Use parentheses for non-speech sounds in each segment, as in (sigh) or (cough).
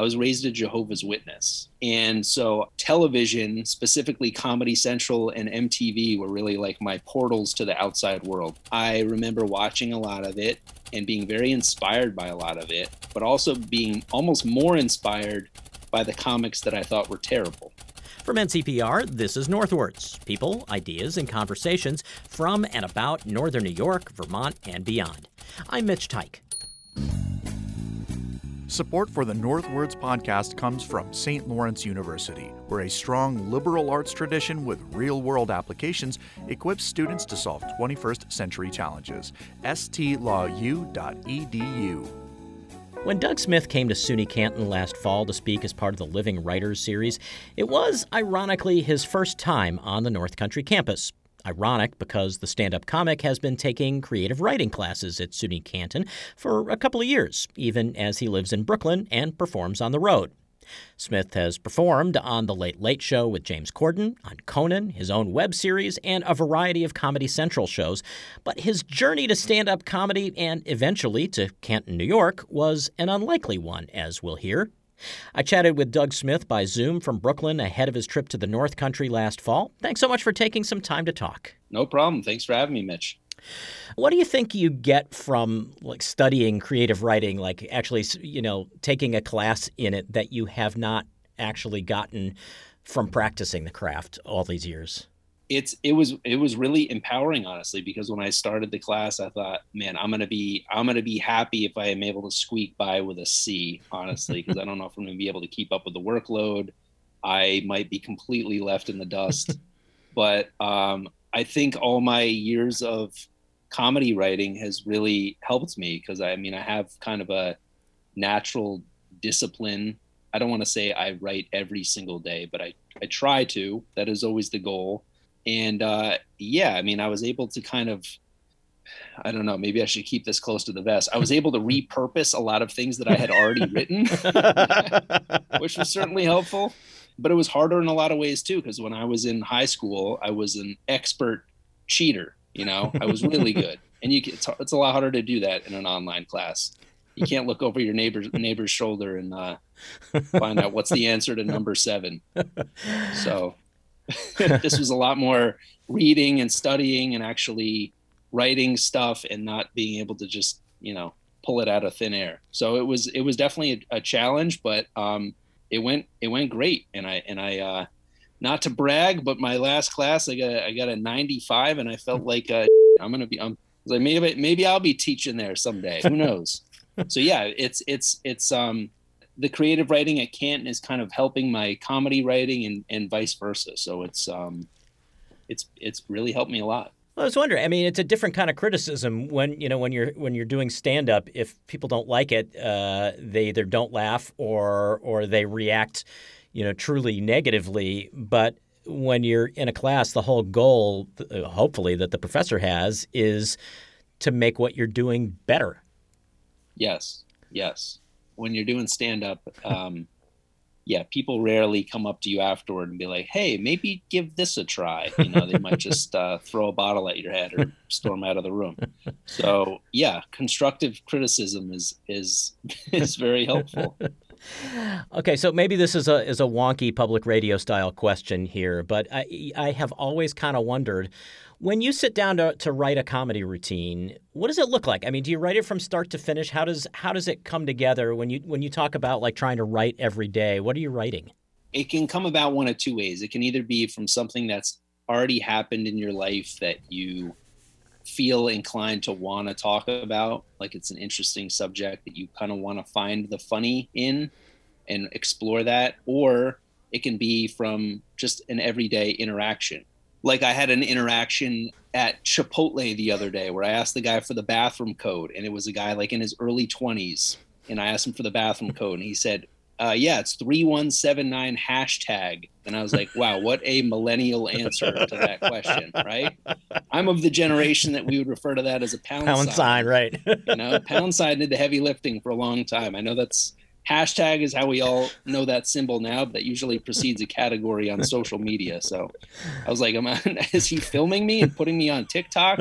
I was raised a Jehovah's Witness. And so television, specifically Comedy Central and MTV, were really like my portals to the outside world. I remember watching a lot of it and being very inspired by a lot of it, but also being almost more inspired by the comics that I thought were terrible. From NCPR, this is Northwards people, ideas, and conversations from and about Northern New York, Vermont, and beyond. I'm Mitch Teich. Support for the Northwards podcast comes from St. Lawrence University, where a strong liberal arts tradition with real world applications equips students to solve 21st century challenges. stlawu.edu. When Doug Smith came to SUNY Canton last fall to speak as part of the Living Writers series, it was, ironically, his first time on the North Country campus. Ironic because the stand up comic has been taking creative writing classes at SUNY Canton for a couple of years, even as he lives in Brooklyn and performs on the road. Smith has performed on The Late Late Show with James Corden, on Conan, his own web series, and a variety of Comedy Central shows. But his journey to stand up comedy and eventually to Canton, New York, was an unlikely one, as we'll hear. I chatted with Doug Smith by Zoom from Brooklyn ahead of his trip to the North Country last fall. Thanks so much for taking some time to talk. No problem. Thanks for having me, Mitch. What do you think you get from like studying creative writing, like actually, you know, taking a class in it that you have not actually gotten from practicing the craft all these years? It's it was it was really empowering honestly because when I started the class I thought man I'm gonna be I'm gonna be happy if I am able to squeak by with a C honestly (laughs) because I don't know if I'm gonna be able to keep up with the workload. I might be completely left in the dust. (laughs) But um, I think all my years of comedy writing has really helped me because I mean I have kind of a natural discipline. I don't want to say I write every single day but I I try to. That is always the goal and uh, yeah, I mean, I was able to kind of, I don't know, maybe I should keep this close to the vest. I was able to repurpose a lot of things that I had already written, (laughs) which was certainly helpful. But it was harder in a lot of ways too, because when I was in high school, I was an expert cheater. You know, I was really good, and you it's, it's a lot harder to do that in an online class. You can't look over your neighbor's neighbor's shoulder and uh, find out what's the answer to number seven. So (laughs) this was a lot more reading and studying and actually writing stuff and not being able to just you know pull it out of thin air. So it was it was definitely a, a challenge but um it went it went great. And i and i uh not to brag but my last class i got i got a 95 and i felt like uh (laughs) i'm gonna be i'm like maybe maybe i'll be teaching there someday. Who knows? (laughs) So yeah it's it's it's um the creative writing at Canton is kind of helping my comedy writing and, and vice versa. So it's um, it's it's really helped me a lot. Well, I was wondering. I mean, it's a different kind of criticism when you know when you're when you're doing stand up. If people don't like it, uh, they either don't laugh or or they react, you know, truly negatively. But when you're in a class, the whole goal, uh, hopefully, that the professor has is to make what you're doing better. Yes. Yes when you're doing stand up, um, yeah, people rarely come up to you afterward and be like, "Hey, maybe give this a try." You know, they might just (laughs) uh, throw a bottle at your head or storm out of the room. So, yeah, constructive criticism is is (laughs) is very helpful. Okay, so maybe this is a is a wonky public radio style question here, but I I have always kind of wondered when you sit down to, to write a comedy routine, what does it look like? I mean, do you write it from start to finish? How does how does it come together when you when you talk about like trying to write every day? What are you writing? It can come about one of two ways. It can either be from something that's already happened in your life that you feel inclined to want to talk about, like it's an interesting subject that you kind of want to find the funny in and explore that, or it can be from just an everyday interaction like I had an interaction at Chipotle the other day where I asked the guy for the bathroom code, and it was a guy like in his early 20s. And I asked him for the bathroom code, and he said, uh, Yeah, it's 3179 hashtag. And I was like, Wow, what a millennial answer to that question, right? I'm of the generation that we would refer to that as a pound, pound sign. sign right. you know, pound sign did the heavy lifting for a long time. I know that's hashtag is how we all know that symbol now, that usually precedes a category on social media. So I was like, Am I, (laughs) is he filming me and putting me on TikTok?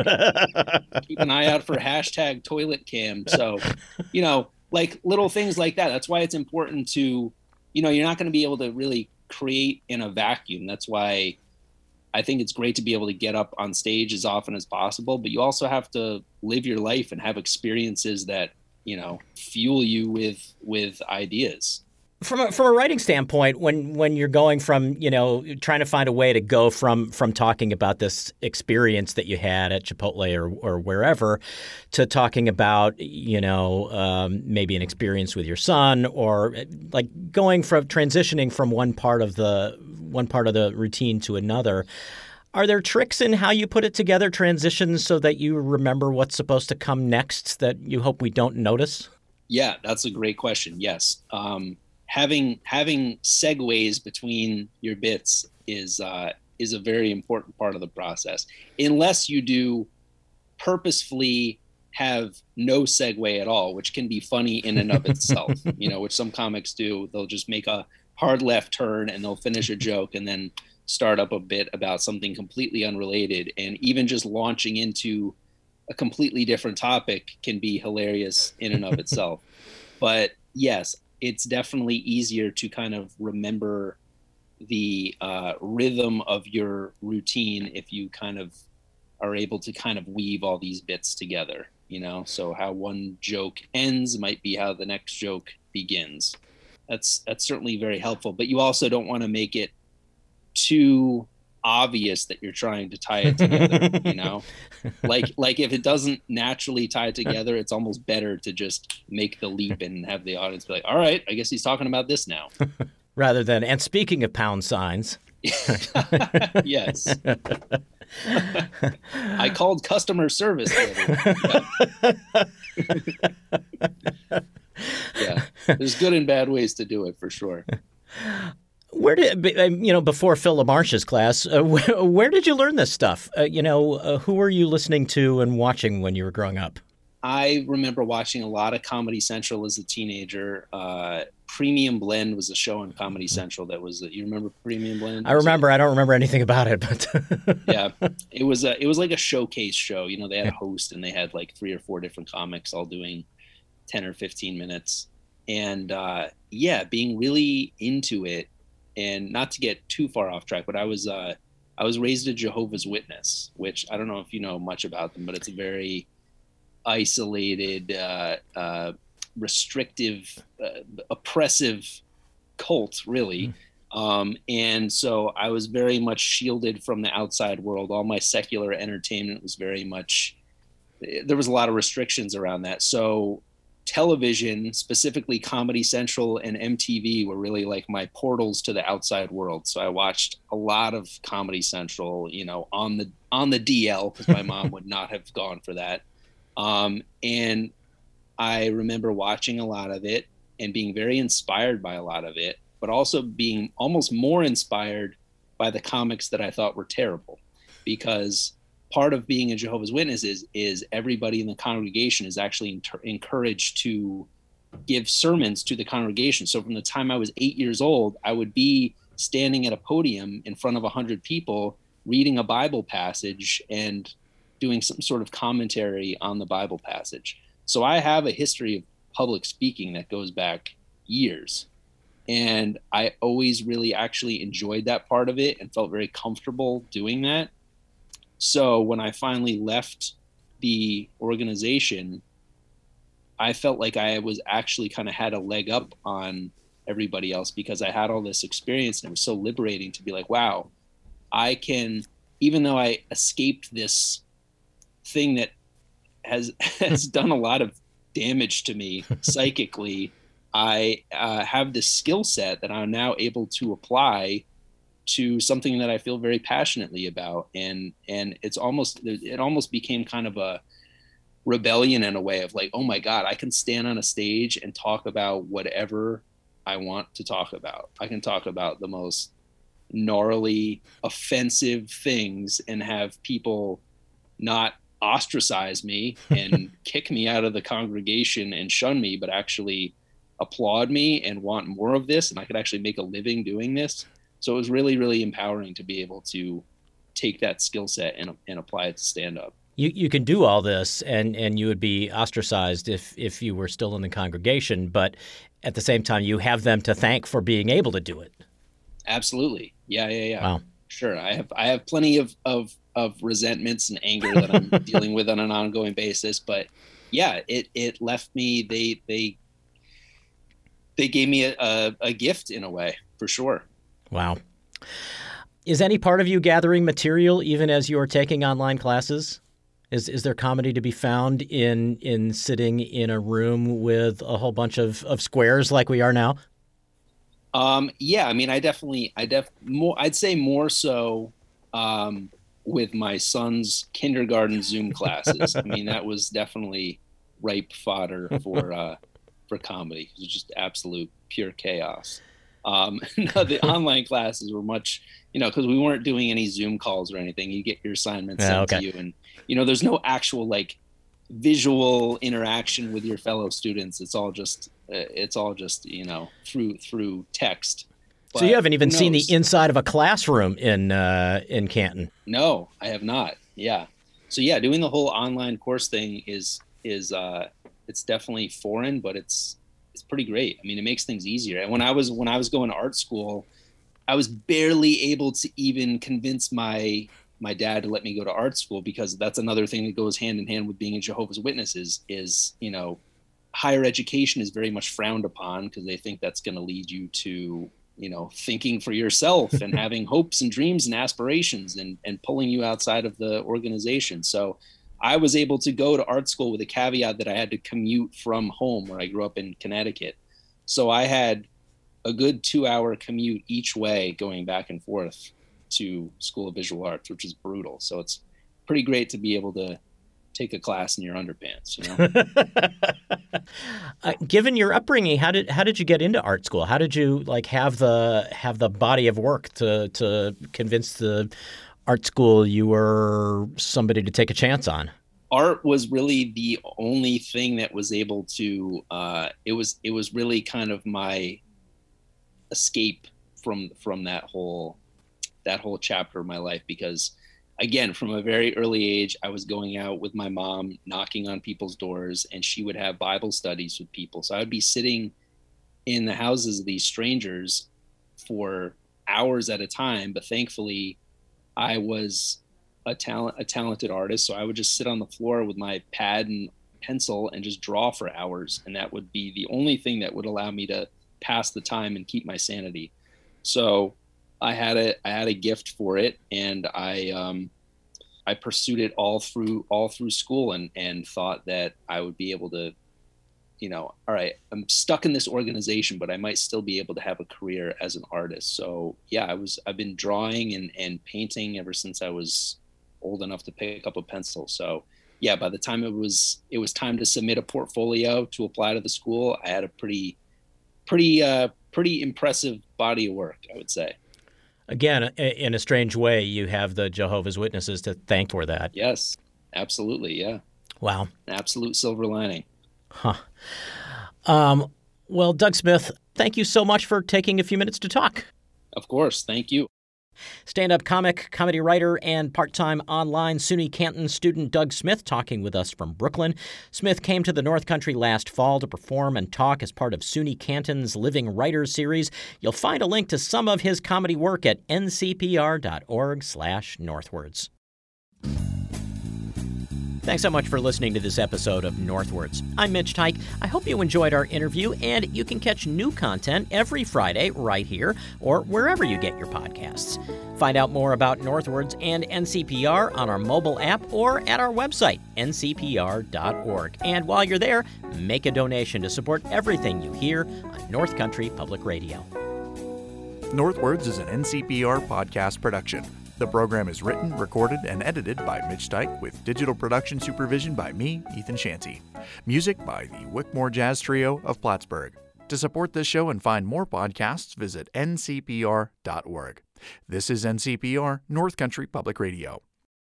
Keep an eye out for hashtag toilet cam. So, you know, like little things like that. That's why it's important to, you know, you're not going to be able to really create in a vacuum. That's why I think it's great to be able to get up on stage as often as possible, but you also have to live your life and have experiences that, you know, fuel you with with ideas from a, from a writing standpoint, when when you're going from you know trying to find a way to go from from talking about this experience that you had at Chipotle or or wherever, to talking about you know um, maybe an experience with your son or like going from transitioning from one part of the one part of the routine to another. Are there tricks in how you put it together, transitions, so that you remember what's supposed to come next that you hope we don't notice? Yeah, that's a great question. Yes. Um, having having segues between your bits is uh, is a very important part of the process. Unless you do purposefully have no segue at all, which can be funny in and of itself. (laughs) you know, which some comics do. They'll just make a hard left turn and they'll finish a joke and then start up a bit about something completely unrelated. And even just launching into a completely different topic can be hilarious in and of (laughs) itself. but yes, it's definitely easier to kind of remember the uh, rhythm of your routine if you kind of are able to kind of weave all these bits together you know so how one joke ends might be how the next joke begins that's that's certainly very helpful but you also don't want to make it too obvious that you're trying to tie it together you know? (laughs) Like like if it doesn't naturally tie together it's almost better to just make the leap and have the audience be like all right i guess he's talking about this now. (laughs) Rather than and speaking of pound signs. (laughs) Yes. I called customer service yeah. There's good and bad ways to do it for sure where did um, you know before Phil LaMarche's class? Uh, (laughs) where, where, did you learn this stuff? Uh, you know, uh, who were you listening to and watching when you were growing up? I remember watching a lot of Comedy Central as a teenager. Uh, Premium Blend was a show on Comedy mm-hmm. Central that was. You remember Premium Blend? I remember. I don't remember anything about it, but (laughs) yeah, it was. A, it was like a showcase show. You know, they had a host and they had like three or four different comics all doing ten or fifteen minutes, and uh, yeah, being really into it and not to get too far off track, but I was uh, I was raised a Jehovah's Witness, which I don't know if you know much about them, but it's a very isolated, uh, uh, restrictive, uh, oppressive cult, really. Mm. Um, and so I was very much shielded from the outside world. All my secular entertainment was very much there was a lot of restrictions around that. So television, specifically Comedy Central and MTV, were really like my portals to the outside world. So I watched a lot of Comedy Central, you know, on the on the DL because my mom would not have gone for that. Um, and I remember watching a lot of it and being very inspired by a lot of it, but also being almost more inspired by the comics that I thought were terrible because part of being a Jehovah's Witness is is everybody in the congregation is actually inter- encouraged to give sermons to the congregation. So from the time I was eight years old, I would be standing at a podium in front of a hundred people, reading a Bible passage and doing some sort of commentary on the Bible passage. So I have a history of public speaking that goes back years. And I always really actually enjoyed that part of it and felt very comfortable doing that. So when I finally left the organization, I felt like I was actually kind of had a leg up on everybody else because I had all this experience and it was so liberating to be like, wow, I can, even though I escaped this thing that has (laughs) has (laughs) done a lot of damage to me (laughs) psychically, I uh, have this skill set that I'm now able to apply to something that I feel very passionately about, and and it's almost it almost became kind of a rebellion in a way of like, oh my god, I can stand on a stage and talk about whatever I want to talk about. I can talk about the most gnarly, offensive things and have people not ostracize me (laughs) and kick me out of the congregation and shun me, but actually applaud me and want more of this. And I could actually make a living doing this. So it was really, really empowering to be able to take that skill set and, and apply it to stand up. you, you can do all this and, and you would be ostracized if, if you were still in the congregation, but at the same time, you have them to thank for being able to do it. Absolutely. Yeah, yeah, yeah. Wow. Sure. I have I have plenty of of, of resentments and anger that I'm (laughs) dealing with on an ongoing basis. But yeah, it it left me they they they gave me a, a, a gift in a way, for sure. Wow. Is any part of you gathering material even as you are taking online classes? Is is there comedy to be found in in sitting in a room with a whole bunch of, of squares like we are now? Um, yeah, I mean, I definitely, I def more, I'd say more so um, with my son's kindergarten Zoom (laughs) classes. I mean, that was definitely ripe fodder for uh, for comedy. It was just absolute pure chaos. Um, (laughs) no, the (laughs) online classes were much, you know, because we weren't doing any Zoom calls or anything. You get your assignments yeah, sent okay. to you, and you know, there's no actual like visual interaction with your fellow students. It's all just, uh, it's all just, you know, through through text. But so you haven't even seen the inside of a classroom in uh, in Canton. No, I have not. Yeah. So yeah, doing the whole online course thing is is uh, it's definitely foreign, but it's it's pretty great. I mean, it makes things easier. And when I was when I was going to art school, I was barely able to even convince my my dad to let me go to art school because that's another thing that goes hand in hand with being a Jehovah's Witness is, is you know, higher education is very much frowned upon because they think that's going to lead you to, you know, thinking for yourself and (laughs) having hopes and dreams and aspirations and, and pulling you outside of the organization. So I was able to go to art school with a caveat that I had to commute from home where I grew up in Connecticut. So I had a good two hour commute each way going back and forth to School of Visual Arts, which is brutal. So it's pretty great to be able to take a class in your underpants. You know. (laughs) uh, given your upbringing, how did how did you get into art school? How did you like have the have the body of work to to convince the art school you were somebody to take a chance on? Art was really the only thing that was able to. Uh, it was it was really kind of my escape from from that whole that whole chapter of my life because again from a very early age i was going out with my mom knocking on people's doors and she would have bible studies with people so i would be sitting in the houses of these strangers for hours at a time but thankfully i was a talent a talented artist so i would just sit on the floor with my pad and pencil and just draw for hours and that would be the only thing that would allow me to pass the time and keep my sanity. So I had a I had a gift for it, and I um, I pursued it all through all through school, and and thought that I would be able to, you know, all right, I'm stuck in this organization, but I might still be able to have a career as an artist. So yeah, I was I've been drawing and and painting ever since I was old enough to pick up a pencil. So yeah, by the time it was it was time to submit a portfolio to apply to the school, I had a pretty pretty uh, pretty impressive body of work, I would say again, in a strange way, you have the Jehovah's Witnesses to thank for that. Yes, absolutely. Yeah. Wow. An absolute silver lining. Huh. Um, well, Doug Smith, thank you so much for taking a few minutes to talk. Of course. Thank you. Stand up comic, comedy writer, and part time online SUNY Canton student Doug Smith talking with us from Brooklyn. Smith came to the North Country last fall to perform and talk as part of SUNY Canton's Living Writers series. You'll find a link to some of his comedy work at ncpr.org/slash northwards. Thanks so much for listening to this episode of Northwards. I'm Mitch Teich. I hope you enjoyed our interview, and you can catch new content every Friday right here or wherever you get your podcasts. Find out more about Northwards and NCPR on our mobile app or at our website, ncpr.org. And while you're there, make a donation to support everything you hear on North Country Public Radio. Northwards is an NCPR podcast production. The program is written, recorded, and edited by Mitch Teich with digital production supervision by me, Ethan Shanty. Music by the Wickmore Jazz Trio of Plattsburgh. To support this show and find more podcasts, visit ncpr.org. This is NCPR, North Country Public Radio.